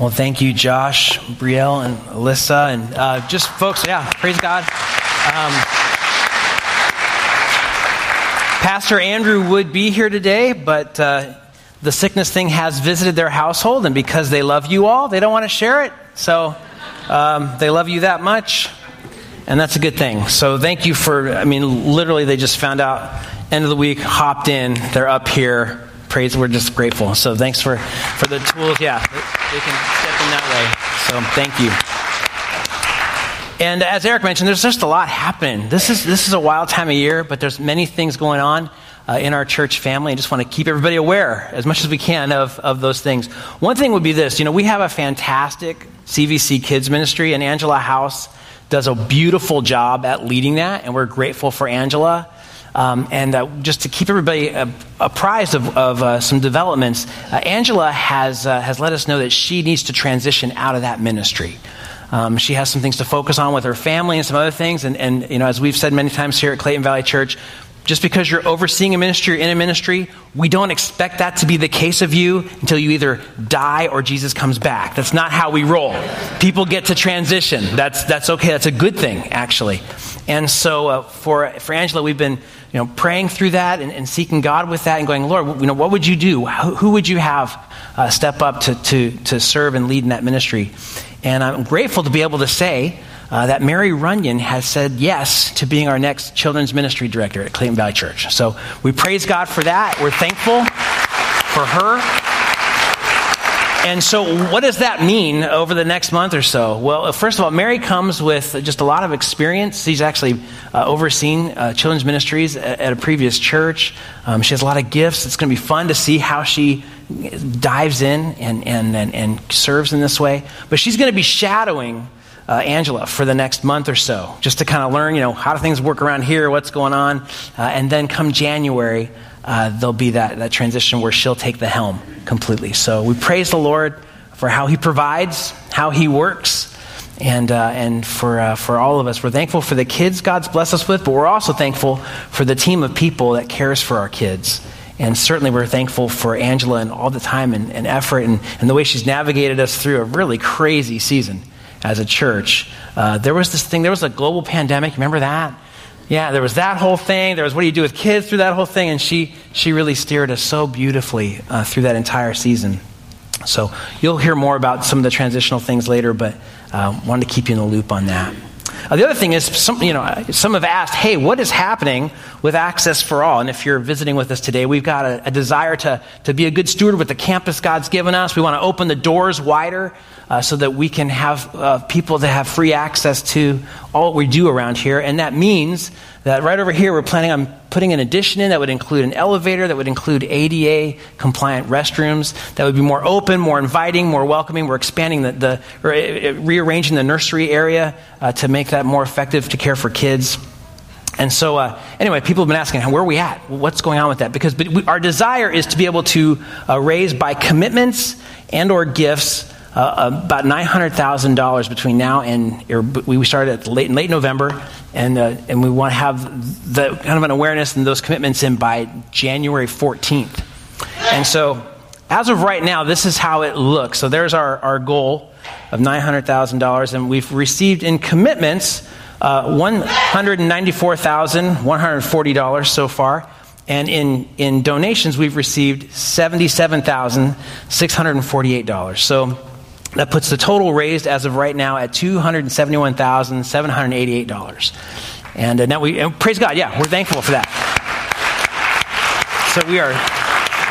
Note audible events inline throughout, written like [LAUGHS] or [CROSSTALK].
Well, thank you, Josh, Brielle, and Alyssa, and uh, just folks. Yeah, praise God. Um, Pastor Andrew would be here today, but uh, the sickness thing has visited their household, and because they love you all, they don't want to share it. So um, they love you that much, and that's a good thing. So thank you for. I mean, literally, they just found out end of the week, hopped in, they're up here praise. We're just grateful. So thanks for, for the tools. Yeah, they can step in that way. So thank you. And as Eric mentioned, there's just a lot happening. This is, this is a wild time of year, but there's many things going on uh, in our church family. I just want to keep everybody aware as much as we can of, of those things. One thing would be this you know, we have a fantastic CVC kids ministry, and Angela House does a beautiful job at leading that, and we're grateful for Angela. Um, and uh, just to keep everybody uh, apprised of, of uh, some developments, uh, Angela has, uh, has let us know that she needs to transition out of that ministry. Um, she has some things to focus on with her family and some other things. And, and, you know, as we've said many times here at Clayton Valley Church, just because you're overseeing a ministry or in a ministry, we don't expect that to be the case of you until you either die or Jesus comes back. That's not how we roll. People get to transition. That's, that's okay. That's a good thing, actually. And so uh, for, for Angela, we've been you know, praying through that and, and, seeking God with that and going, Lord, you know, what would you do? Who, who would you have uh, step up to, to, to serve and lead in that ministry? And I'm grateful to be able to say uh, that Mary Runyon has said yes to being our next children's ministry director at Clayton Valley Church. So we praise God for that. We're thankful for her and so, what does that mean over the next month or so? Well, first of all, Mary comes with just a lot of experience. She's actually uh, overseen uh, children's ministries at, at, a previous church. Um, she has a lot of gifts. It's going to be fun to see how she dives in and, and, and, and serves in this way. But she's going to be shadowing uh, Angela for the next month or so, just to kind of learn, you know, how do things work around here, what's going on. Uh, and then come January, uh, there'll be that, that transition where she'll take the helm completely. So we praise the Lord for how He provides, how He works, and, uh, and for, uh, for all of us. We're thankful for the kids God's blessed us with, but we're also thankful for the team of people that cares for our kids. And certainly we're thankful for Angela and all the time and, and effort and, and the way she's navigated us through a really crazy season as a church. Uh, there was this thing, there was a global pandemic. Remember that? Yeah, there was that whole thing. There was what do you do with kids through that whole thing. And she, she really steered us so beautifully uh, through that entire season. So you'll hear more about some of the transitional things later, but uh, wanted to keep you in the loop on that. Uh, the other thing is, some, you know, some have asked, hey, what is happening with Access for All? And if you're visiting with us today, we've got a, a desire to, to be a good steward with the campus God's given us. We want to open the doors wider uh, so that we can have uh, people that have free access to all we do around here. And that means that right over here, we're planning on putting an addition in that would include an elevator, that would include ADA compliant restrooms, that would be more open, more inviting, more welcoming. We're expanding the, the or, uh, rearranging the nursery area uh, to make that more effective to care for kids. And so, uh, anyway, people have been asking, where are we at? What's going on with that? Because we, our desire is to be able to uh, raise by commitments and or gifts uh, about $900,000 between now and we started at late, late November, and, uh, and we want to have the kind of an awareness and those commitments in by January 14th. And so, as of right now, this is how it looks. So, there's our, our goal of $900,000, and we've received in commitments uh, $194,140 so far. And in, in donations, we've received $77,648. So that puts the total raised as of right now at $271,788. And uh, now we, and praise God, yeah, we're thankful for that. So we are,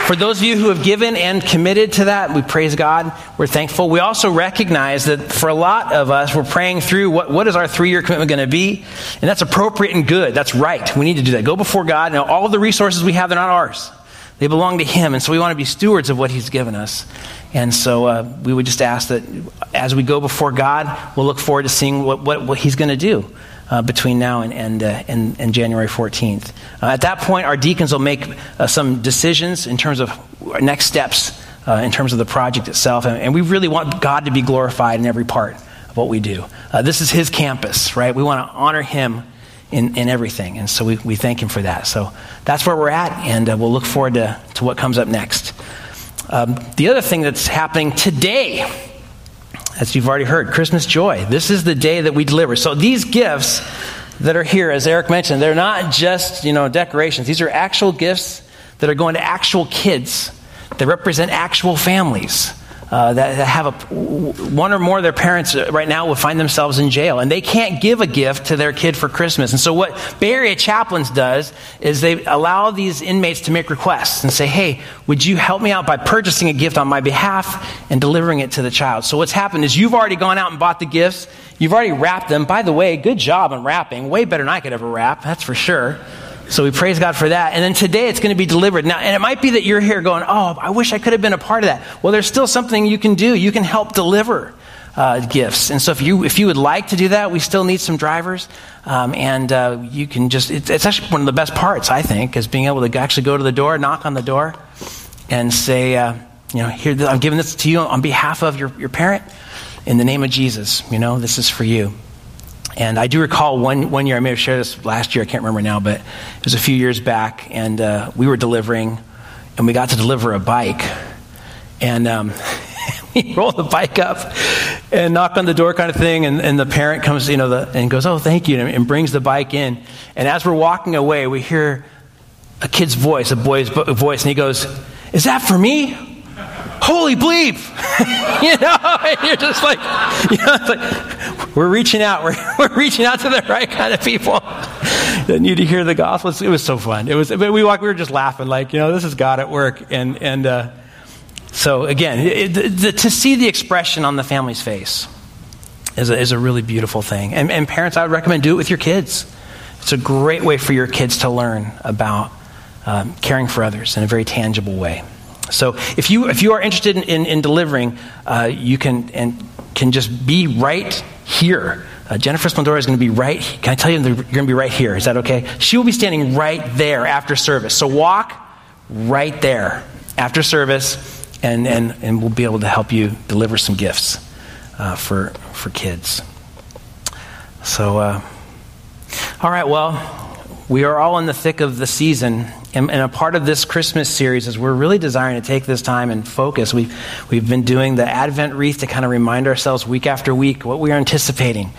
for those of you who have given and committed to that, we praise God. We're thankful. We also recognize that for a lot of us, we're praying through what, what is our three year commitment going to be? And that's appropriate and good. That's right. We need to do that. Go before God. Now, all of the resources we have, they're not ours. They belong to Him. And so we want to be stewards of what He's given us. And so uh, we would just ask that as we go before God, we'll look forward to seeing what, what, what He's going to do. Uh, between now and, and, uh, and, and, January 14th. Uh, at that point, our deacons will make uh, some decisions in terms of next steps uh, in terms of the project itself. And, and, we really want God to be glorified in every part of what we do. Uh, this is His campus, right? We want to honor Him in, in everything. And so we, we thank Him for that. So that's where we're at, and we'll look forward to, to what comes up next. Um, the other thing that's happening today, as you've already heard, Christmas joy. This is the day that we deliver. So these gifts that are here, as Eric mentioned, they're not just, you know, decorations. These are actual gifts that are going to actual kids. They represent actual families uh, that, have a, one or more of their parents uh, right now will find themselves in jail, and they can't give a gift to their kid for Christmas. And so, what Bay Area Chaplains does is they allow these inmates to make requests and say, "Hey, would you help me out by purchasing a gift on my behalf and delivering it to the child?" So, what's happened is you've already gone out and bought the gifts. You've already wrapped them. By the way, good job on wrapping. Way better than I could ever wrap. That's for sure. So we praise God for that. And then today it's going to be delivered. Now, and it might be that you're here going, oh, I wish I could have been a part of that. Well, there's still something you can do. You can help deliver uh, gifts. And so if you, if you would like to do that, we still need some drivers. Um, and uh, you can just, it's, it's, actually one of the best parts, I think, is being able to actually go to the door, knock on the door, and say, uh, you know, here, I'm giving this to you on behalf of your, your parent in the name of Jesus. You know, this is for you. And I do recall one, one year, I may have shared this last year, I can't remember now, but it was a few years back, and uh, we were delivering, and we got to deliver a bike. And um, [LAUGHS] we roll the bike up and knock on the door kind of thing, and, and the parent comes, you know, the, and goes, oh, thank you, and, and brings the bike in. And as we're walking away, we hear a kid's voice, a boy's voice, and he goes, is that for me? Holy bleep! [LAUGHS] You know [LAUGHS] you're just like you know like we're reaching out we're, [LAUGHS] we're reaching out to the right kind of people. That need to hear the gospel it was so fun. It was we walked we were just laughing like you know this is god at work. And and uh, so again it, the, the, to see the expression on the family's face is a, is a really beautiful thing. And, and parents i would recommend do it with your kids. It's a great way for your kids to learn about um, caring for others in a very tangible way so if you, if you are interested in, in, in delivering, uh, you can, and can just be right here. Uh, Jennifer Splendora is going to be right. Can I tell you you're going to be right here? Is that okay? She will be standing right there after service. So walk right there after service, and, and, and we'll be able to help you deliver some gifts uh, for, for kids. So, uh, all right, well, we are all in the thick of the season and, and, a part of this Christmas series is we're really desiring to take this time and focus. We've, we've been doing the Advent wreath to kind of remind ourselves week after week what we are anticipating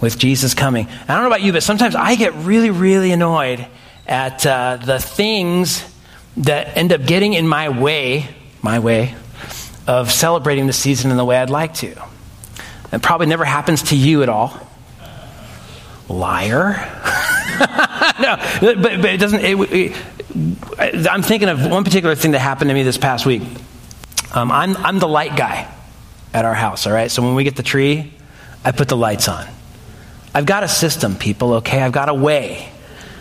with Jesus coming. And I don't know about you, but sometimes I get really, really annoyed at uh, the things that end up getting in my way, my way, of celebrating the season in the way I'd like to. It probably never happens to you at all. Liar. [LAUGHS] no, but, but it doesn't. It, I'm thinking of one particular thing that happened to me this past week. Um, I'm, I'm the light guy at our house, all right? So when we get the tree, I put the lights on. I've got a system, people, okay? I've got a way.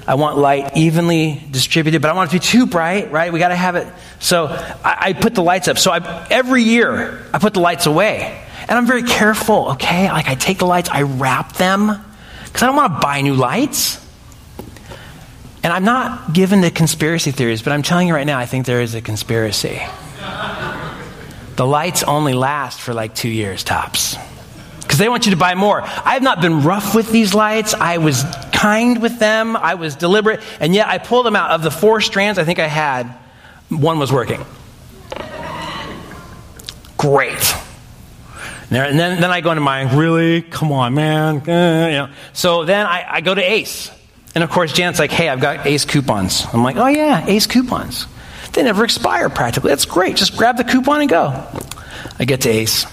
I want light evenly distributed, but I want it to be too bright, right? We got to have it. So I, I, put the lights up. So I, every year, I put the lights away. And I'm very careful, okay? Like I take the lights, I wrap them, because I don't want to buy new lights. And I'm not given to conspiracy theories, but I'm telling you right now, I think there is a conspiracy. The lights only last for like two years tops. Because they want you to buy more. I have not been rough with these lights. I was kind with them. I was deliberate. And yet I pulled them out. Of the four strands I think I had, one was working. Great. And then, then I go into my, really? Come on, man. Uh, you know. So then I, I go to Ace. And of course, Janet's like, hey, I've got Ace coupons. I'm like, oh, yeah, Ace coupons. They never expire practically. That's great. Just grab the coupon and go. I get to Ace.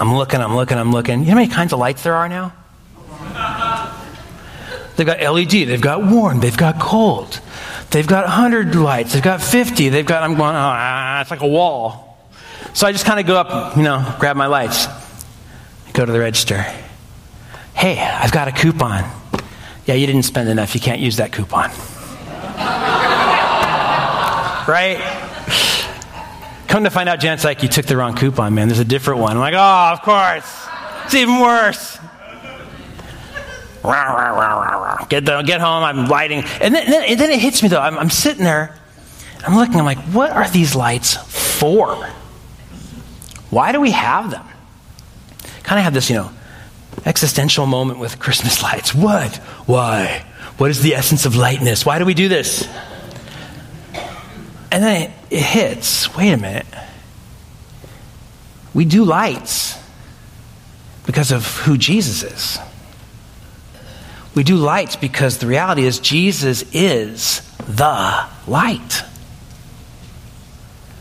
I'm looking, I'm looking, I'm looking. You know how many kinds of lights there are now? They've got LED, they've got warm, they've got cold, they've got 100 lights, they've got 50, they've got, I'm going, ah, it's like a wall. So I just kind of go up, you know, grab my lights, go to the register. Hey, I've got a coupon. Yeah, you didn't spend enough. You can't use that coupon. right? Come to find out, Jan's like, you took the wrong coupon, man. There's a different one. I'm like, oh, of course. It's even worse. Get, the, get home, I'm lighting. And then, then, and then it hits me, though. I'm, I'm sitting there, I'm looking, I'm like, what are these lights for? Why do we have them? Kind of have this, you know, existential moment with Christmas lights. What? Why? What is the essence of lightness? Why do we do this? And then it, it hits wait a minute. We do lights because of who Jesus is. We do lights because the reality is Jesus is the light.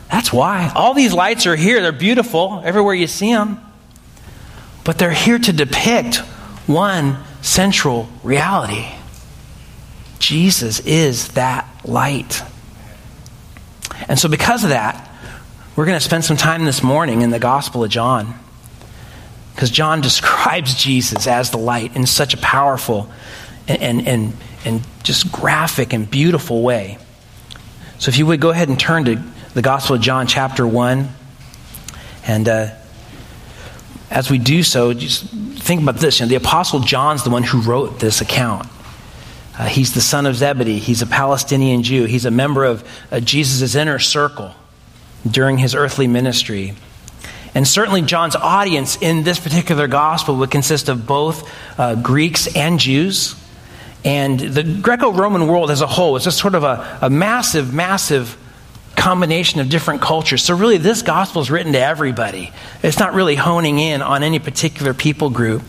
That's why. All these lights are here. They're beautiful everywhere you see them. But they're here to depict one central reality Jesus is that light. And so, because of that, we're going to spend some time this morning in the Gospel of John. Because John [LAUGHS] describes Jesus as the light in such a powerful and, and, and, and just graphic and beautiful way. So, if you would go ahead and turn to the Gospel of John, chapter 1. And uh, as we do so, just think about this. You know, the Apostle John's the one who wrote this account. Uh, he's the son of Zebedee. He's a Palestinian Jew. He's a member of uh, Jesus' inner circle during his earthly ministry. And certainly, John's audience in this particular gospel would consist of both uh, Greeks and Jews. And the Greco Roman world as a whole is just sort of a, a massive, massive combination of different cultures. So, really, this gospel is written to everybody. It's not really honing in on any particular people group.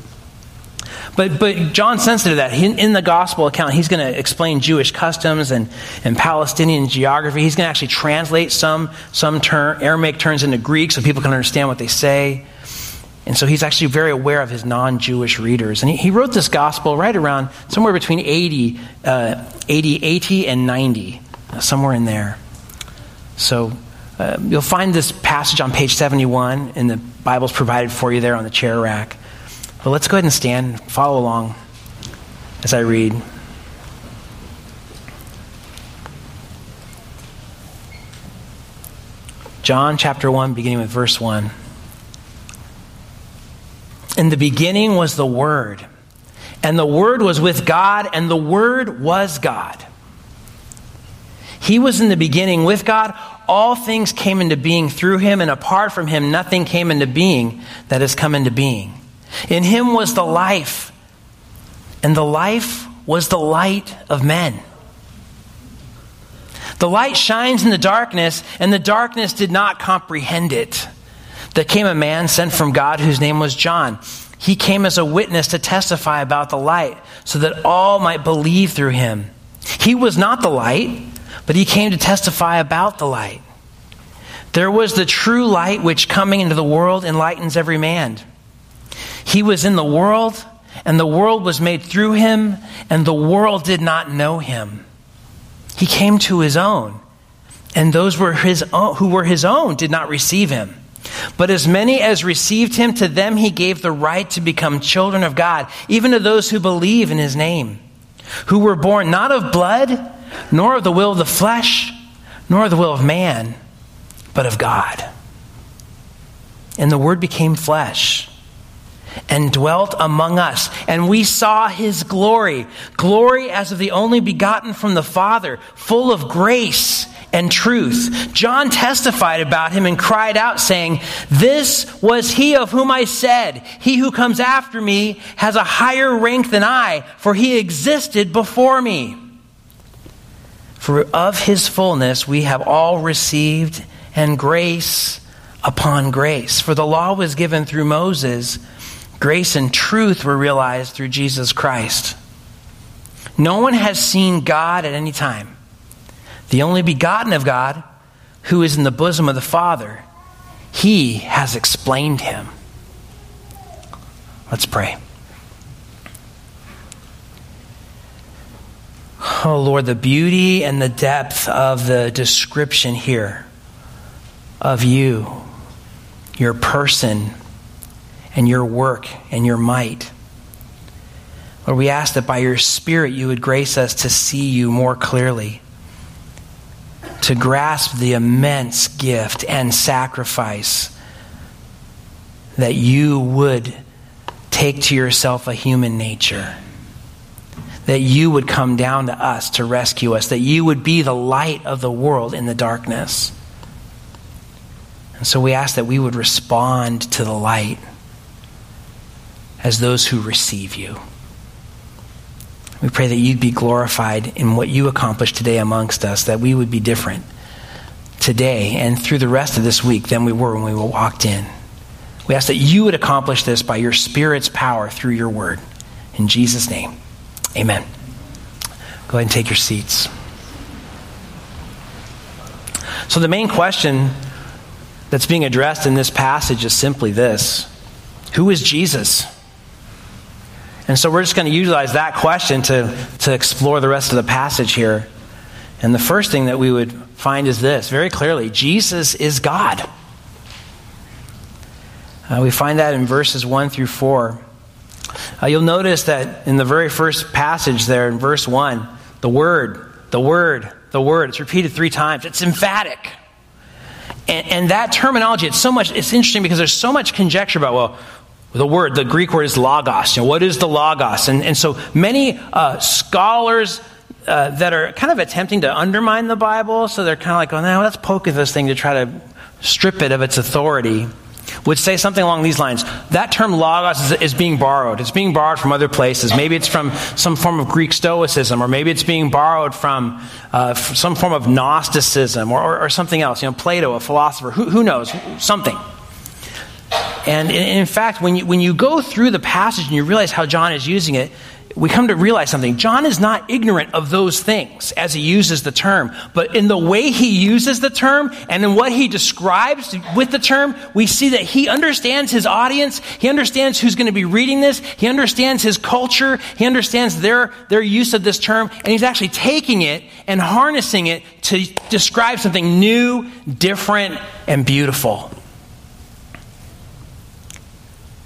But, but John's sensitive to that. He, in the gospel account, he's going to explain Jewish customs and, and Palestinian geography. He's going to actually translate some, some term, Aramaic terms into Greek so people can understand what they say. And so he's actually very aware of his non Jewish readers. And he, he, wrote this gospel right around somewhere between 80, uh, 80, 80 and 90, somewhere in there. So uh, you'll find this passage on page 71 in the Bibles provided for you there on the chair rack. But let's go ahead and stand and follow along as I read. John chapter 1, beginning with verse 1. In the beginning was the Word, and the Word was with God, and the Word was God. He was in the beginning with God. All things came into being through him, and apart from him, nothing came into being that has come into being. In him was the life, and the life was the light of men. The light shines in the darkness, and the darkness did not comprehend it. There came a man sent from God whose name was John. He came as a witness to testify about the light, so that all might believe through him. He was not the light, but he came to testify about the light. There was the true light which coming into the world enlightens every man. He was in the world, and the world was made through him, and the world did not know him. He came to his own, and those were his own, who were his own did not receive him. But as many as received him, to them he gave the right to become children of God, even to those who believe in his name, who were born not of blood, nor of the will of the flesh, nor of the will of man, but of God. And the Word became flesh and dwelt among us. And we saw his glory, glory as of the only begotten from the Father, full of grace and truth. John testified about him and cried out, saying, This was he of whom I said, He who comes after me has a higher rank than I, for he existed before me. For of his fullness we have all received, and grace upon grace. For the law was given through Moses Grace and truth were realized through Jesus Christ. No one has seen God at any time. The only begotten of God, who is in the bosom of the Father, he has explained him. Let's pray. Oh Lord, the beauty and the depth of the description here of you, your person, and your work and your might. Lord, we ask that by your Spirit you would grace us to see you more clearly, to grasp the immense gift and sacrifice that you would take to yourself a human nature, that you would come down to us to rescue us, that you would be the light of the world in the darkness. And so we ask that we would respond to the light as those who receive you. We pray that you'd be glorified in what you accomplished today amongst us, that we would be different today and through the rest of this week than we were when we walked in. We ask that you would accomplish this by your Spirit's power through your word. In Jesus' name, amen. Go ahead and take your seats. So, the main question that's being addressed in this passage is simply this Who is Jesus? And so, we're just going to utilize that question to, to explore the rest of the passage here. And the first thing that we would find is this very clearly Jesus is God. Uh, we find that in verses 1 through 4. Uh, you'll notice that in the very first passage there, in verse 1, the Word, the Word, the Word, it's repeated three times. It's emphatic. And, and that terminology, it's so much, it's interesting because there's so much conjecture about, well, the word, the Greek word is logos. You know, what is the logos? And, and so many uh, scholars uh, that are kind of attempting to undermine the Bible, so they're kind of like, oh, no, let's poke at this thing to try to strip it of its authority would say something along these lines. That term logos is, is, being borrowed. It's being borrowed from other places. Maybe it's from some form of Greek Stoicism, or maybe it's being borrowed from uh, some form of Gnosticism, or, or, or, something else. You know, Plato, a philosopher. Who, who knows? Something. And in, in fact, when you, when you go through the passage and you realize how John is using it, we come to realize something. John is not ignorant of those things as he uses the term, but in the way he uses the term and in what he describes with the term, we see that he understands his audience. He understands who's going to be reading this. He understands his culture. He understands their, their use of this term. And he's actually taking it and harnessing it to describe something new, different, and beautiful.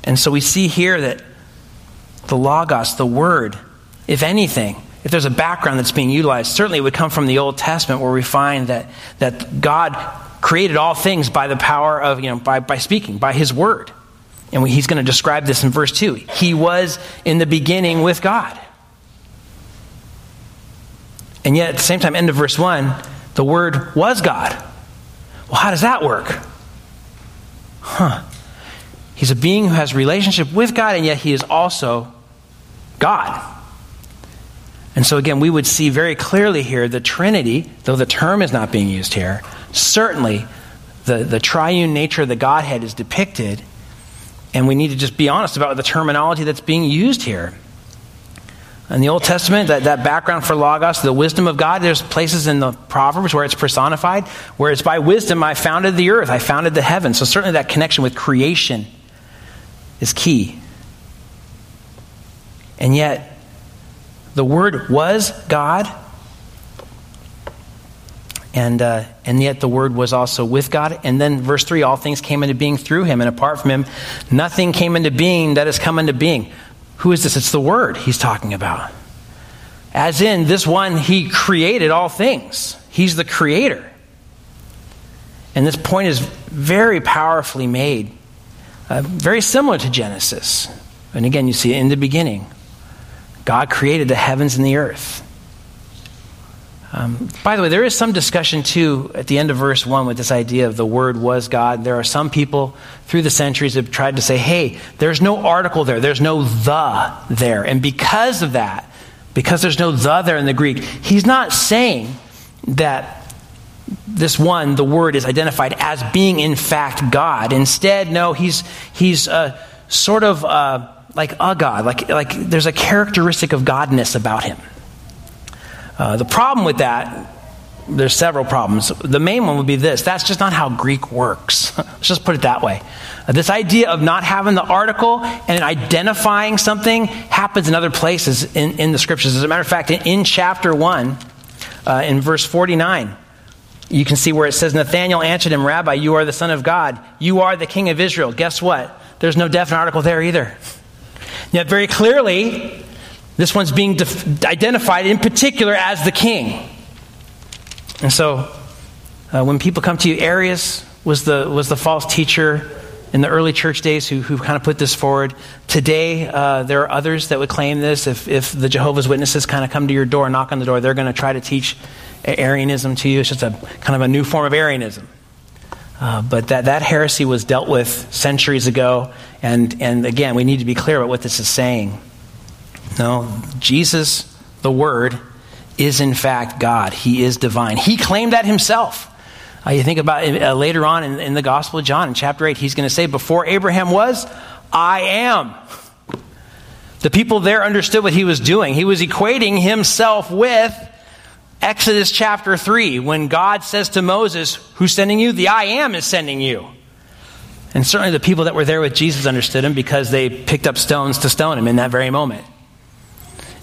And so we see here that the Logos, the Word, if anything, if there's a background that's being utilized, certainly it would come from the Old Testament where we find that, that God created all things by the power of, you know, by, by speaking, by His Word. And we, He's going to describe this in verse 2. He was in the beginning with God. And yet, at the same time, end of verse 1, the Word was God. Well, how does that work? Huh. He's a being who has relationship with God, and yet he is also God. And so, again, we would see very clearly here the Trinity, though the term is not being used here, certainly the, the triune nature of the Godhead is depicted, and we need to just be honest about the terminology that's being used here. In the Old Testament, that, that background for Logos, the wisdom of God, there's places in the Proverbs where it's personified, where it's by wisdom I founded the earth, I founded the heavens. So, certainly that connection with creation is key. And yet, the Word was God, and, uh, and yet the Word was also with God. And then, verse 3 all things came into being through Him, and apart from Him, nothing came into being that has come into being. Who is this? It's the Word he's talking about. As in, this one, He created all things, He's the Creator. And this point is very powerfully made uh, very similar to Genesis. And again, you see it in the beginning. God created the heavens and the earth. Um, by the way, there is some discussion too at the end of verse 1 with this idea of the Word was God. There are some people through the centuries have tried to say, hey, there's no article there, there's no the there. And because of that, because there's no the there in the Greek, he's not saying that this one, the word, is identified as being in fact God. Instead, no, he's, he's uh, sort of uh, like a God, like, like there's a characteristic of godness about him. Uh, the problem with that, there's several problems. The main one would be this that's just not how Greek works. [LAUGHS] Let's just put it that way. Uh, this idea of not having the article and identifying something happens in other places in, in the scriptures. As a matter of fact, in, in chapter 1, uh, in verse 49, you can see where it says, Nathanael answered him, Rabbi, you are the Son of God. You are the King of Israel. Guess what? There's no definite article there either. Yet, very clearly, this one's being def- identified in particular as the king. And so, uh, when people come to you, Arius was the, was the false teacher in the early church days who, who kind of put this forward. Today, uh, there are others that would claim this. If, if the Jehovah's Witnesses kind of come to your door, knock on the door, they're going to try to teach Arianism to you. It's just a kind of a new form of Arianism. Uh, but that, that heresy was dealt with centuries ago. And, and again, we need to be clear about what this is saying. No, Jesus, the Word, is in fact God. He is divine. He claimed that himself. Uh, you think about it, uh, later on in, in the Gospel of John, in chapter 8, he's going to say, Before Abraham was, I am. The people there understood what he was doing. He was equating himself with Exodus chapter 3, when God says to Moses, Who's sending you? The I am is sending you. And certainly the people that were there with Jesus understood him because they picked up stones to stone him in that very moment.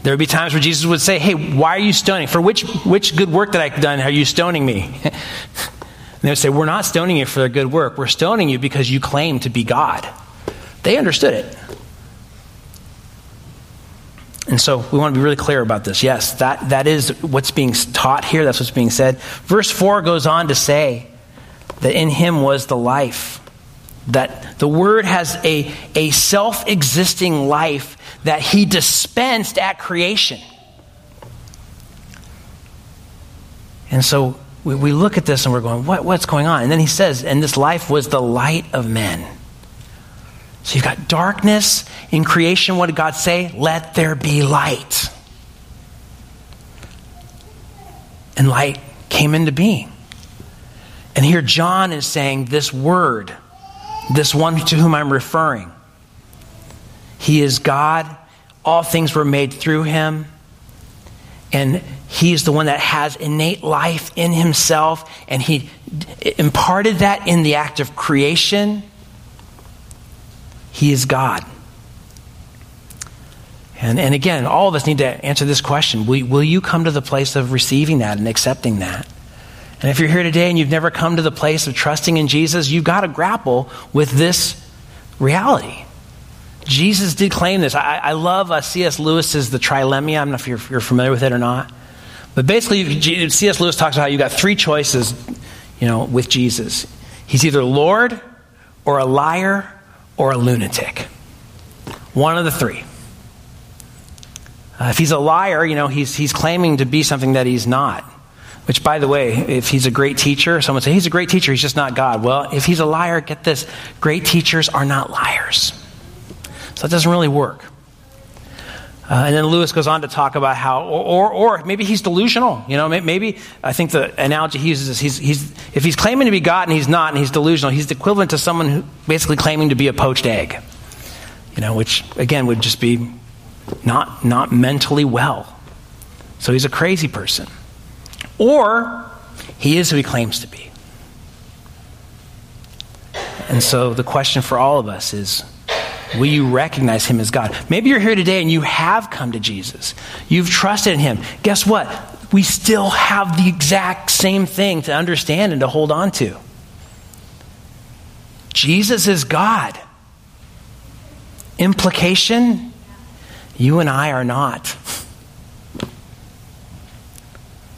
There would be times where Jesus would say, Hey, why are you stoning? For which, which good work that I've done are you stoning me? [LAUGHS] and they would say, We're not stoning you for a good work. We're stoning you because you claim to be God. They understood it. And so we want to be really clear about this. Yes, that, that is what's being taught here. That's what's being said. Verse 4 goes on to say that in him was the life. That the Word has a, a self existing life that he dispensed at creation. And so we, we look at this and we're going, what, what's going on? And then he says, and this life was the light of men. So you've got darkness in creation. What did God say? Let there be light. And light came into being. And here John is saying this word, this one to whom I'm referring. He is God. All things were made through him. And he is the one that has innate life in himself. And he imparted that in the act of creation he is God. And, and again, all of us need to answer this question will, will you come to the place of receiving that and accepting that? And if you're here today and you've never come to the place of trusting in Jesus, you've got to grapple with this reality. Jesus did claim this. I, I love uh, C.S. Lewis's The Trilemma. I don't know if you're, you're, familiar with it or not. But basically, C.S. Lewis talks about how you got three choices, you know, with Jesus. He's either Lord or a liar or a lunatic. One of the three. Uh, if he's a liar, you know, he's, he's claiming to be something that he's not. Which, by the way, if he's a great teacher, someone say he's a great teacher, he's just not God. Well, if he's a liar, get this great teachers are not liars. So it doesn't really work. Uh, and then Lewis goes on to talk about how, or, or, or, maybe he's delusional. You know, maybe I think the analogy he uses is he's, he's, if he's claiming to be God and he's not, and he's delusional, he's equivalent to someone who basically claiming to be a poached egg. You know, which again would just be not not mentally well. So he's a crazy person, or he is who he claims to be. And so the question for all of us is Will you recognize him as God? Maybe you're here today and you have come to Jesus. You've trusted in him. Guess what? We still have the exact same thing to understand and to hold on to. Jesus is God. Implication you and I are not.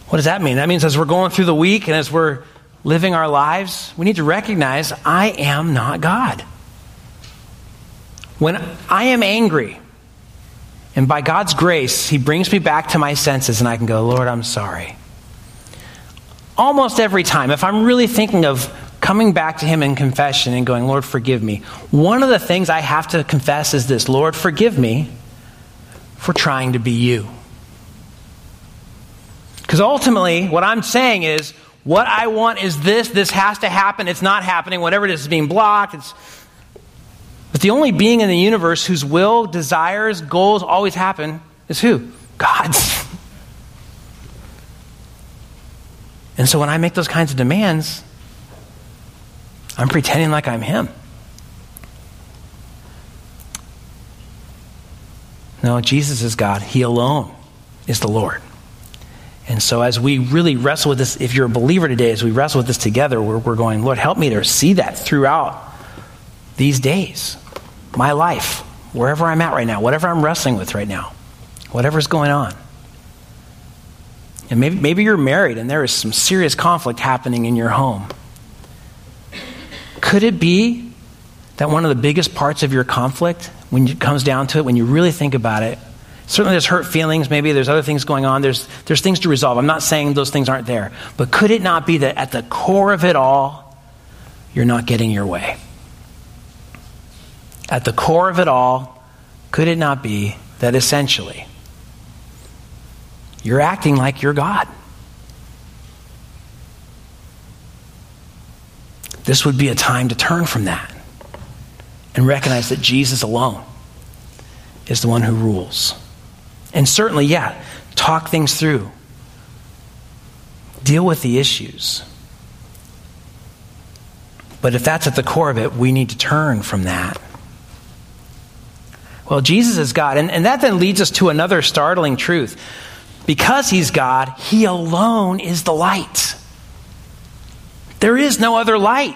What does that mean? That means as we're going through the week and as we're living our lives, we need to recognize I am not God. When I am angry, and by God's grace, He brings me back to my senses, and I can go, Lord, I'm sorry. Almost every time, if I'm really thinking of coming back to Him in confession and going, Lord, forgive me, one of the things I have to confess is this Lord, forgive me for trying to be you. Because ultimately, what I'm saying is, what I want is this, this has to happen, it's not happening, whatever it is, is being blocked, it's but the only being in the universe whose will, desires, goals always happen is who? God's. [LAUGHS] And so when I make those kinds of demands, I'm pretending like I'm Him. No, Jesus is God. He alone is the Lord. And so, as we really wrestle with this, if you're a believer today, as we wrestle with this together, we're, we're going, Lord, help me to see that throughout these days my life, wherever I'm at right now, whatever I'm wrestling with right now, whatever's going on. And maybe, maybe you're married and there is some serious conflict happening in your home. Could it be that one of the biggest parts of your conflict, when it comes down to it, when you really think about it, certainly there's hurt feelings, maybe there's other things going on, there's, there's things to resolve. I'm not saying those things aren't there. But could it not be that at the core of it all, you're not getting your way? At the core of it all, could it not be that essentially you're acting like you're God? this would be a time to turn from that and recognize that Jesus alone is the one who rules. And certainly, yeah, talk things through, deal with the issues. But if that's at the core of it, we need to turn from that. Well, Jesus is God. And, and that then leads us to another startling truth. Because he's God, he alone is the light. There is no other light.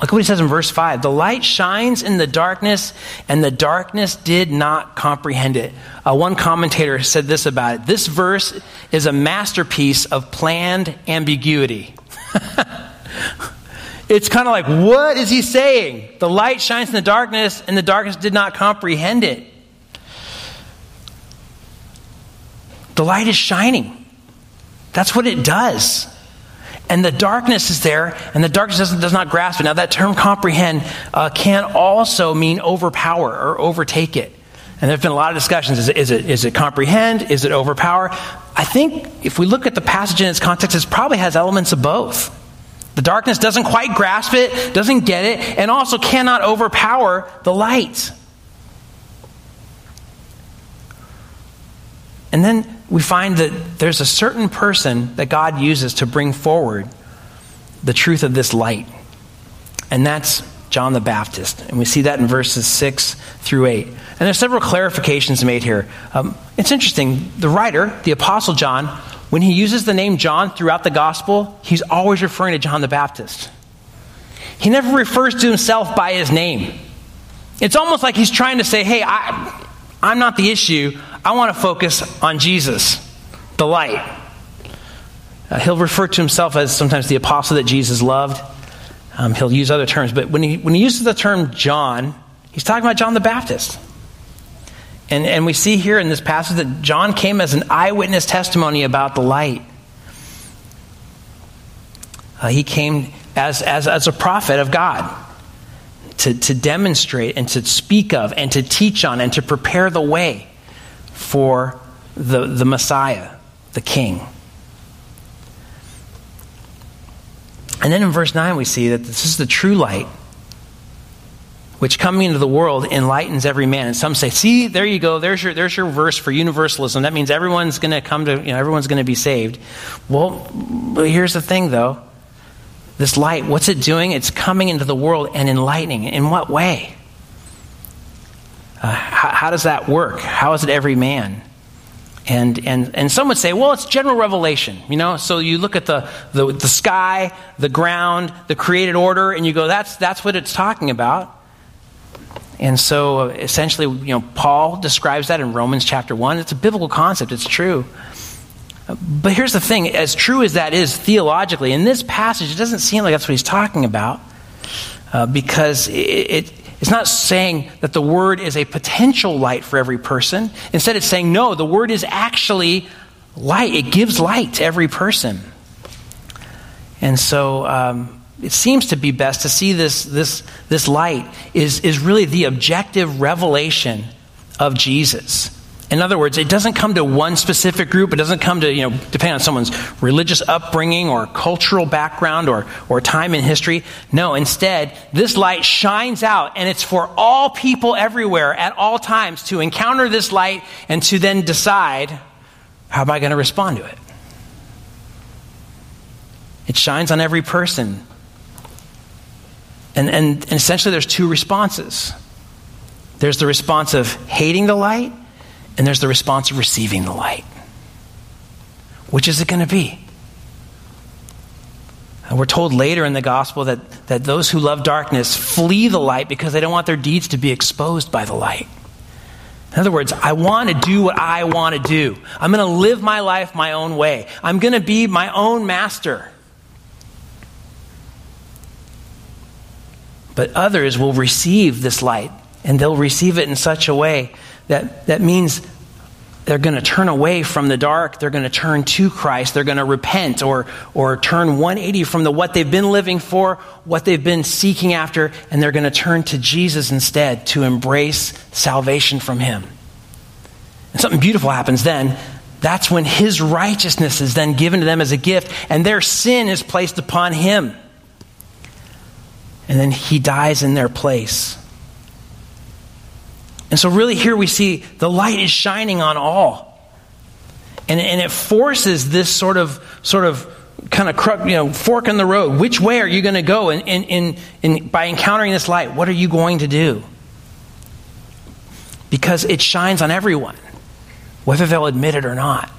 Look what he says in verse 5 The light shines in the darkness, and the darkness did not comprehend it. Uh, one commentator said this about it this verse is a masterpiece of planned ambiguity. [LAUGHS] it's kind of like, what is he saying? The light shines in the darkness, and the darkness did not comprehend it. The light is shining. That's what it does. And the darkness is there, and the darkness does, does not grasp it. Now, that term comprehend uh, can also mean overpower or overtake it. And there have been a lot of discussions. Is it, is, it, is it comprehend? Is it overpower? I think if we look at the passage in its context, it probably has elements of both. The darkness doesn't quite grasp it, doesn't get it, and also cannot overpower the light. And then we find that there's a certain person that God uses to bring forward the truth of this light. And that's John the Baptist. And we see that in verses 6 through 8. And there's several clarifications made here. Um, it's interesting. The writer, the Apostle John, when he uses the name John throughout the gospel, he's always referring to John the Baptist. He never refers to himself by his name. It's almost like he's trying to say, hey, I, I'm not the issue. I want to focus on Jesus, the light. Uh, he'll refer to himself as sometimes the apostle that Jesus loved. Um, he'll use other terms, but when he, when he uses the term John, he's talking about John the Baptist. And, and we see here in this passage that John came as an eyewitness testimony about the light. Uh, he came as, as, as a prophet of God to, to demonstrate and to speak of and to teach on and to prepare the way for the, the Messiah, the King. And then in verse 9, we see that this is the true light, which coming into the world enlightens every man. And some say, see, there you go, there's your, there's your verse for universalism. That means everyone's going to come to, you know, everyone's going to be saved. Well, here's the thing, though. This light, what's it doing? It's coming into the world and enlightening. In what way? Uh, how, how, does that work? How is it every man? And, and, and some would say, well, it's general revelation, you know? So you look at the, the, the sky, the ground, the created order, and you go, that's, that's what it's talking about. And so essentially, you know, Paul describes that in Romans chapter 1. It's a biblical concept, it's true. But here's the thing as true as that is theologically, in this passage, it doesn't seem like that's what he's talking about uh, because it, it, it's not saying that the word is a potential light for every person. Instead, it's saying, no, the word is actually light. It gives light to every person. And so um, it seems to be best to see this, this, this light is, is really the objective revelation of Jesus. In other words, it doesn't come to one specific group. It doesn't come to, you know, depend on someone's religious upbringing or cultural background or, or time in history. No, instead, this light shines out and it's for all people everywhere at all times to encounter this light and to then decide, how am I going to respond to it? It shines on every person. And, and, and essentially, there's two responses there's the response of hating the light and there's the response of receiving the light. Which is it going to be? And we're told later in the gospel that, that those who love darkness flee the light because they don't want their deeds to be exposed by the light. In other words, I want to do what I want to do. I'm going to live my life my own way. I'm going to be my own master. But others will receive this light, and they'll receive it in such a way that, that means they're going to turn away from the dark. They're going to turn to Christ. They're going to repent or, or turn 180 from the what they've been living for, what they've been seeking after, and they're going to turn to Jesus instead to embrace salvation from Him. And something beautiful happens then. That's when His righteousness is then given to them as a gift, and their sin is placed upon Him. And then he dies in their place. And so, really, here we see the light is shining on all. And, and it forces this sort of, sort of, kind of you know, fork in the road. Which way are you going to go? And in, in, in, by encountering this light, what are you going to do? Because it shines on everyone, whether they'll admit it or not.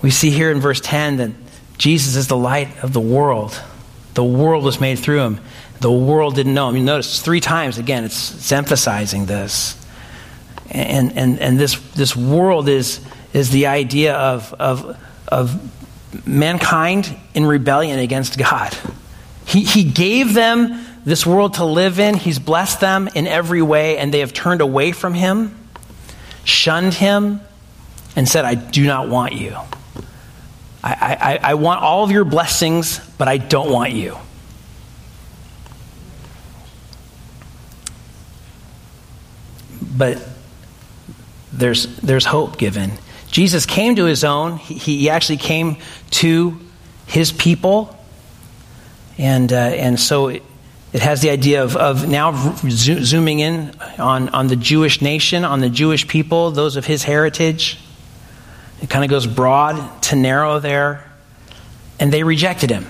We see here in verse 10 that Jesus is the light of the world. The world was made through him. The world didn't know him. You notice three times, again, it's, it's emphasizing this. And, and, and this, this world is, is the idea of, of, of mankind in rebellion against God. He, he gave them this world to live in, He's blessed them in every way, and they have turned away from Him, shunned Him, and said, I do not want you. I, I, I want all of your blessings, but I don't want you. But there's, there's hope given. Jesus came to his own. He, he actually came to his people. And, uh, and so it, it, has the idea of, of now zooming in on, on the Jewish nation, on the Jewish people, those of his heritage. It kind of goes broad to narrow there. And they rejected him.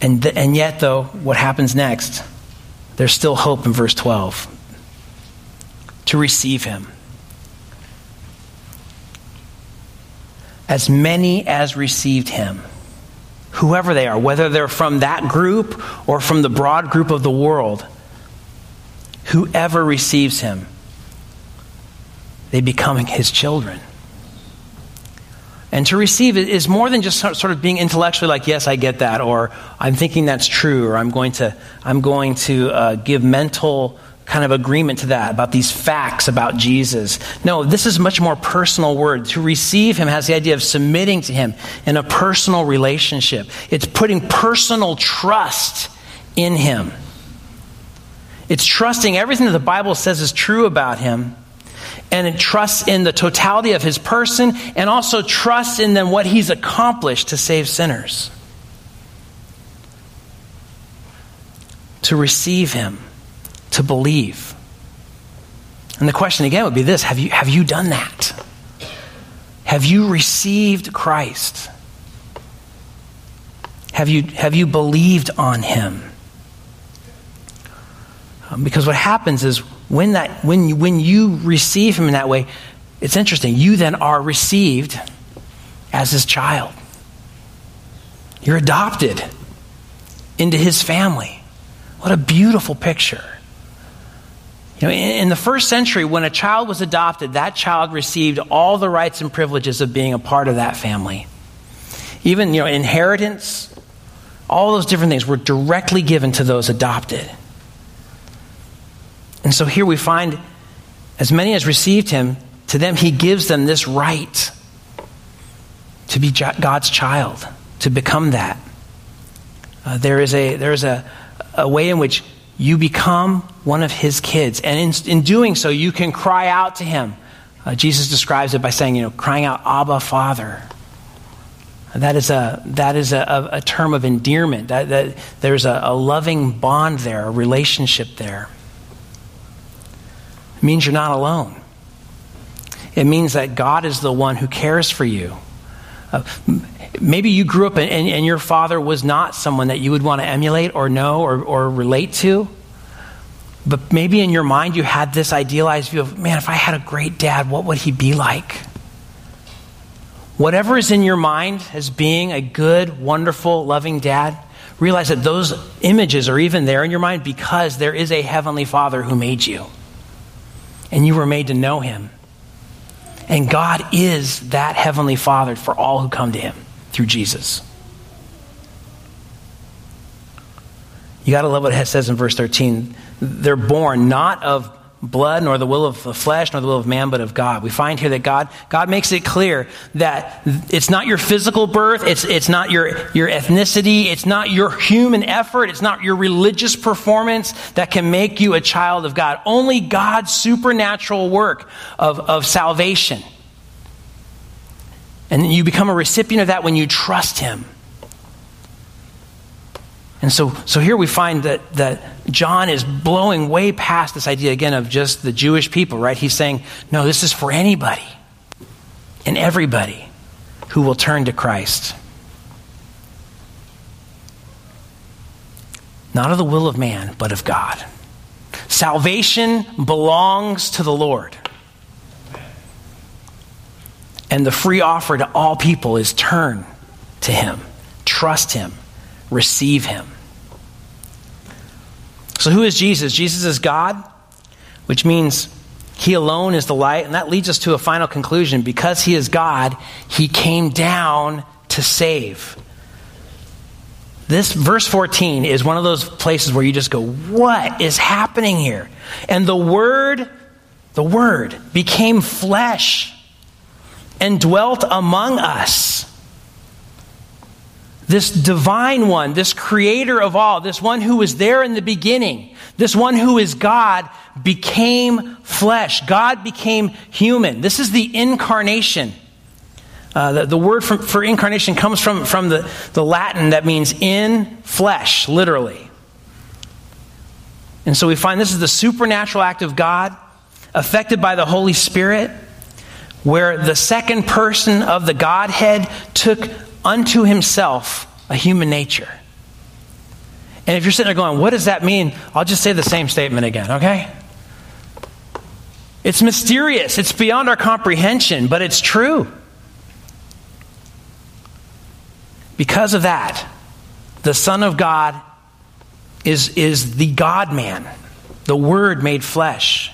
And, th- and yet, though, what happens next? There's still hope in verse 12 to receive him. As many as received him, whoever they are, whether they're from that group or from the broad group of the world, whoever receives him they become his children. And to receive it is more than just sort of being intellectually like, yes, I get that, or I'm thinking that's true, or I'm going to, I'm going to uh, give mental kind of agreement to that about these facts about Jesus. No, this is much more personal word. To receive him has the idea of submitting to him in a personal relationship. It's putting personal trust in him. It's trusting everything that the Bible says is true about him and trusts in the totality of his person and also trusts in then what he's accomplished to save sinners. To receive him, to believe. And the question again would be this have you, have you done that? Have you received Christ? Have you, have you believed on him? Um, because what happens is when, that, when, you, when you receive him in that way, it's interesting. You then are received as his child. You're adopted into his family. What a beautiful picture. You know, in, in, the first century, when a child was adopted, that child received all the rights and privileges of being a part of that family. Even, you know, inheritance, all those different things were directly given to those adopted. And so here we find as many as received him, to them he gives them this right to be God's child, to become that. Uh, there is, a, there is a, a way in which you become one of his kids. And in, in doing so, you can cry out to him. Uh, Jesus describes it by saying, you know, crying out, Abba, Father. That is a, that is a, a term of endearment. That, that there's a, a loving bond there, a relationship there. Means you're not alone. It means that God is the one who cares for you. Uh, maybe you grew up and, and, and, your father was not someone that you would want to emulate or know or, or relate to. But maybe in your mind you had this idealized view of, man, if I had a great dad, what would he be like? Whatever is in your mind as being a good, wonderful, loving dad, realize that those images are even there in your mind because there is a heavenly father who made you and you were made to know him. And God is that heavenly Father for all who come to him through Jesus. You got to love what it says in verse 13. They're born not of blood, nor the will of the flesh, nor the will of man, but of God. We find here that God, God makes it clear that it's not your physical birth, it's, it's not your, your ethnicity, it's not your human effort, it's not your religious performance that can make you a child of God. Only God's supernatural work of, of salvation. And you become a recipient of that when you trust Him. And so, so here we find that, that John is blowing way past this idea again of just the Jewish people, right? He's saying, no, this is for anybody and everybody who will turn to Christ. Not of the will of man, but of God. Salvation belongs to the Lord. And the free offer to all people is turn to Him, trust Him, receive Him. So, who is Jesus? Jesus is God, which means He alone is the light. And that leads us to a final conclusion. Because He is God, He came down to save. This verse 14 is one of those places where you just go, What is happening here? And the Word, the Word became flesh and dwelt among us. This divine one, this creator of all, this one who was there in the beginning, this one who is God, became flesh. God became human. This is the incarnation. Uh, the, the, word for, for incarnation comes from, from the, the Latin that means in flesh, literally. And so we find this is the supernatural act of God, affected by the Holy Spirit where the second person of the Godhead took unto himself a human nature. And if you're sitting there going, what does that mean? I'll just say the same statement again, okay? It's mysterious, it's beyond our comprehension, but it's true. Because of that, the Son of God is, is the God man, the Word made flesh.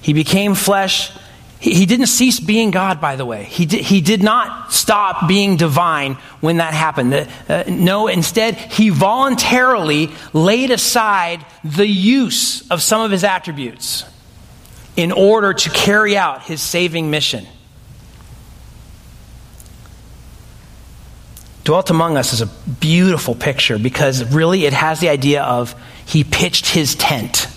He became flesh he, he didn't cease being God, by the way. He did, he did not stop being divine when that happened. Uh, no, instead, he voluntarily laid aside the use of some of his attributes in order to carry out his saving mission. Dwelt among us is a beautiful picture because really it has the idea of he pitched his tent.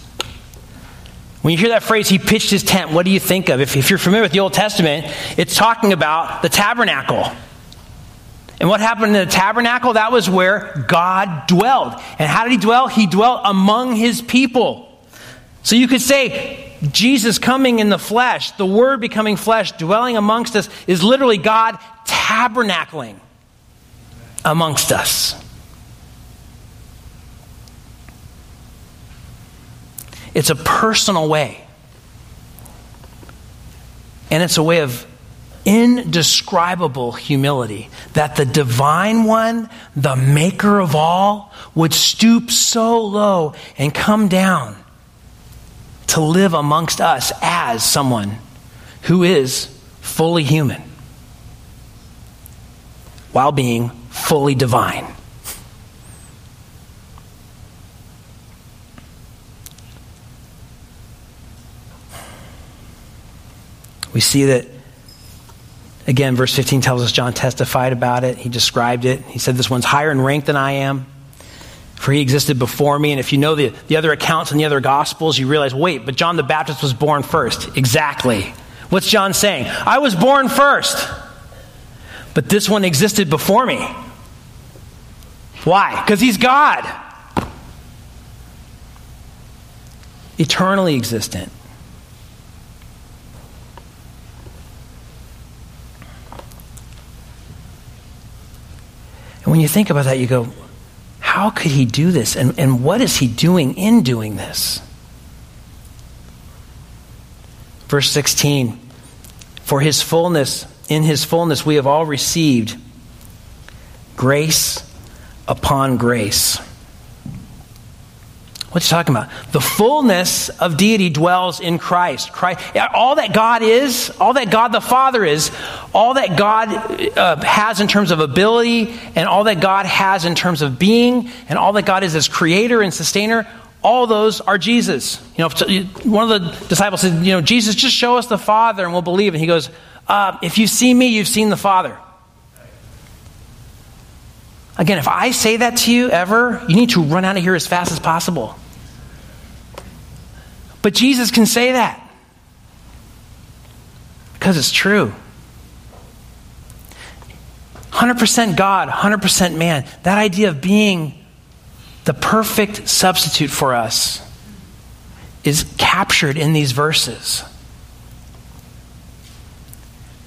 When you hear that phrase, he pitched his tent, what do you think of? If, if you're familiar with the Old Testament, it's talking about the tabernacle. And what happened in the tabernacle? That was where God dwelled. And how did he dwell? He dwelt among his people. So you could say, Jesus coming in the flesh, the Word becoming flesh, dwelling amongst us, is literally God tabernacling amongst us. It's a personal way. And it's a way of indescribable humility that the divine one, the maker of all, would stoop so low and come down to live amongst us as someone who is fully human while being fully divine. We see that, again, verse 15 tells us John testified about it. He described it. He said, This one's higher in rank than I am, for he existed before me. And if you know the, the other accounts in the other Gospels, you realize, wait, but John the Baptist was born first. Exactly. What's John saying? I was born first, but this one existed before me. Why? Because he's God. Eternally existent. When you think about that, you go, how could he do this? And, and what is he doing in doing this? Verse 16 For his fullness, in his fullness, we have all received grace upon grace. What's he talking about? The fullness of deity dwells in Christ. Christ. All that God is, all that God the Father is, all that God uh, has in terms of ability, and all that God has in terms of being, and all that God is as creator and sustainer, all those are Jesus. You know, one of the disciples said, you know, Jesus, just show us the Father and we'll believe. And he goes, uh, if you see me, you've seen the Father. Again, if I say that to you ever, you need to run out of here as fast as possible. But Jesus can say that because it's true. 100% God, 100% man. That idea of being the perfect substitute for us is captured in these verses.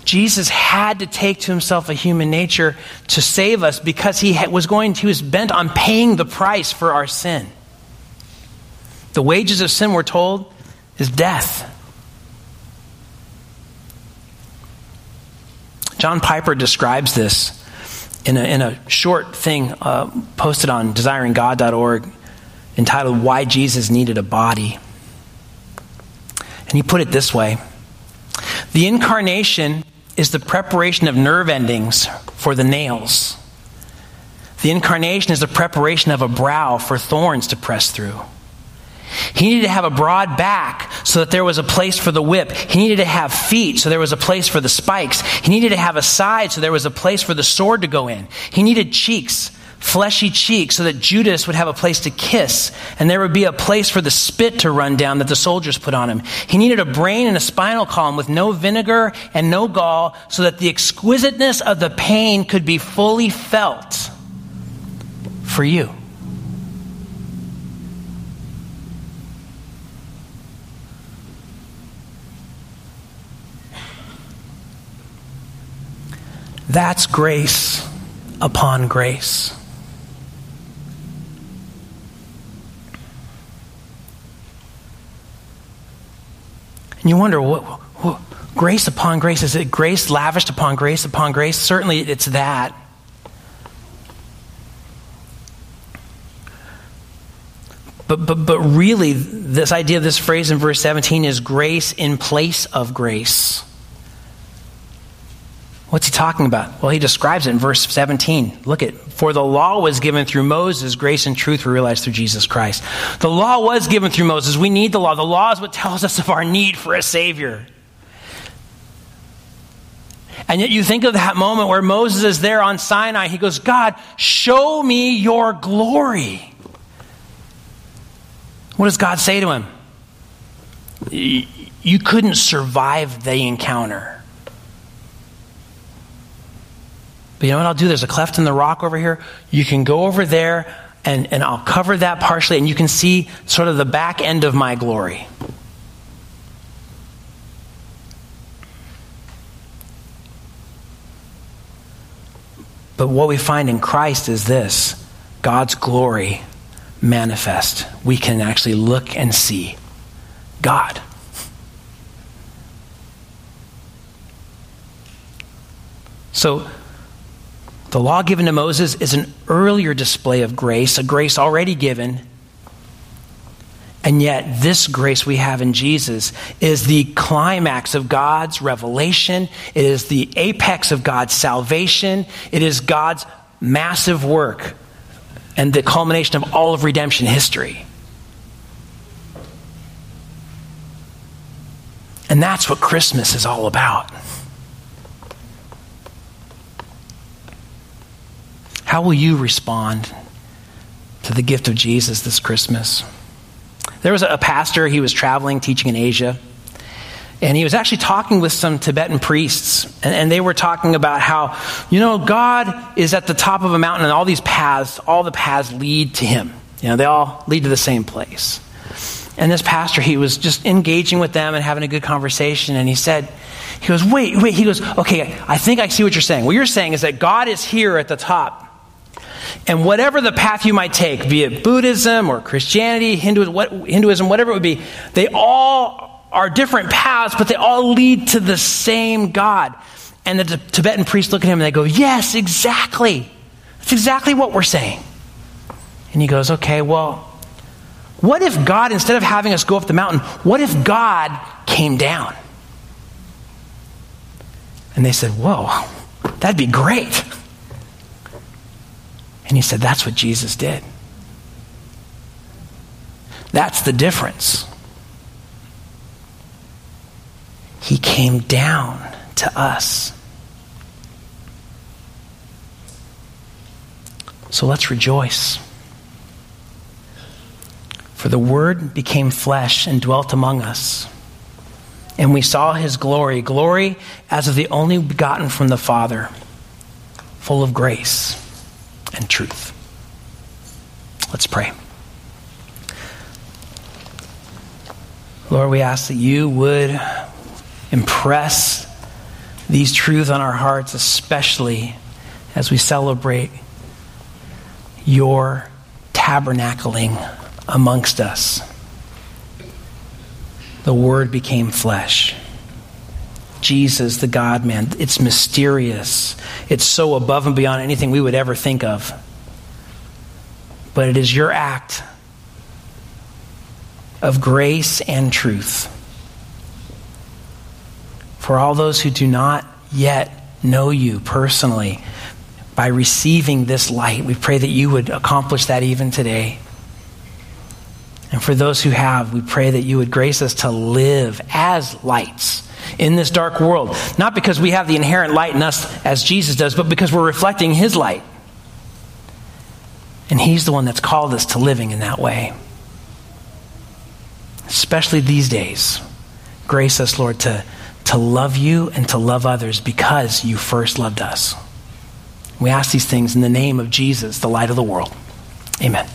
Jesus had to take to himself a human nature to save us because he was going he was bent on paying the price for our sin. The wages of sin, we're told, is death. John Piper describes this in a, in a short thing uh, posted on desiringgod.org entitled Why Jesus Needed a Body. And he put it this way The incarnation is the preparation of nerve endings for the nails. The incarnation is the preparation of a brow for thorns to press through. He needed to have a broad back so that there was a place for the whip. He needed to have feet so there was a place for the spikes. He needed to have a side so there was a place for the sword to go in. He needed cheeks, fleshy cheeks, so that Judas would have a place to kiss and there would be a place for the spit to run down that the soldiers put on him. He needed a brain and a spinal column with no vinegar and no gall so that the exquisiteness of the pain could be fully felt for you. That's grace upon grace. And you wonder, what, what, grace upon grace? Is it grace lavished upon grace upon grace? Certainly it's that. But, but, but really, this idea of this phrase in verse 17 is grace in place of grace. What's he talking about? Well, he describes it in verse 17. Look at, for the law was given through Moses, grace and truth were realized through Jesus Christ. The law was given through Moses. We need the law. The law is what tells us of our need for a Savior. And yet you think of that moment where Moses is there on Sinai. He goes, God, show me your glory. What does God say to him? You couldn't survive the encounter. But you know what I'll do? There's a cleft in the rock over here. You can go over there, and, and I'll cover that partially, and you can see sort of the back end of my glory. But what we find in Christ is this God's glory manifest. We can actually look and see God. So, the law given to Moses is an earlier display of grace, a grace already given. And yet, this grace we have in Jesus is the climax of God's revelation. It is the apex of God's salvation. It is God's massive work and the culmination of all of redemption history. And that's what Christmas is all about. How will you respond to the gift of Jesus this Christmas? There was a pastor, he was traveling, teaching in Asia, and he was actually talking with some Tibetan priests. And, and, they were talking about how, you know, God is at the top of a mountain, and all these paths, all the paths lead to him. You know, they all lead to the same place. And this pastor, he was just engaging with them and having a good conversation, and he said, he goes, wait, wait. He goes, okay, I think I see what you're saying. What you're saying is that God is here at the top. And whatever the path you might take, be it Buddhism or Christianity, Hinduism, what, Hinduism, whatever it would be, they all are different paths, but they all lead to the same God. And the Tibetan priests look at him and they go, Yes, exactly. That's exactly what we're saying. And he goes, Okay, well, what if God, instead of having us go up the mountain, what if God came down? And they said, Whoa, that'd be great. And he said, That's what Jesus did. That's the difference. He came down to us. So let's rejoice. For the Word became flesh and dwelt among us. And we saw his glory, glory as of the only begotten from the Father full of grace and truth. Let's pray. Lord, we ask that you would impress these truths on our hearts, especially as we celebrate your tabernacling amongst us. The Word became flesh. Jesus, the God man. It's mysterious. It's so above and beyond anything we would ever think of. But it is your act of grace and truth. For all those who do not yet know you personally, by receiving this light, we pray that you would accomplish that even today. And for those who have, we pray that you would grace us to live as lights in this dark world. Not because we have the inherent light in us as Jesus does, but because we're reflecting his light. And he's the one that's called us to living in that way especially these days. Grace us, Lord, to, to love you and to love others because you first loved us. We ask these things in the name of Jesus, the light of the world. Amen.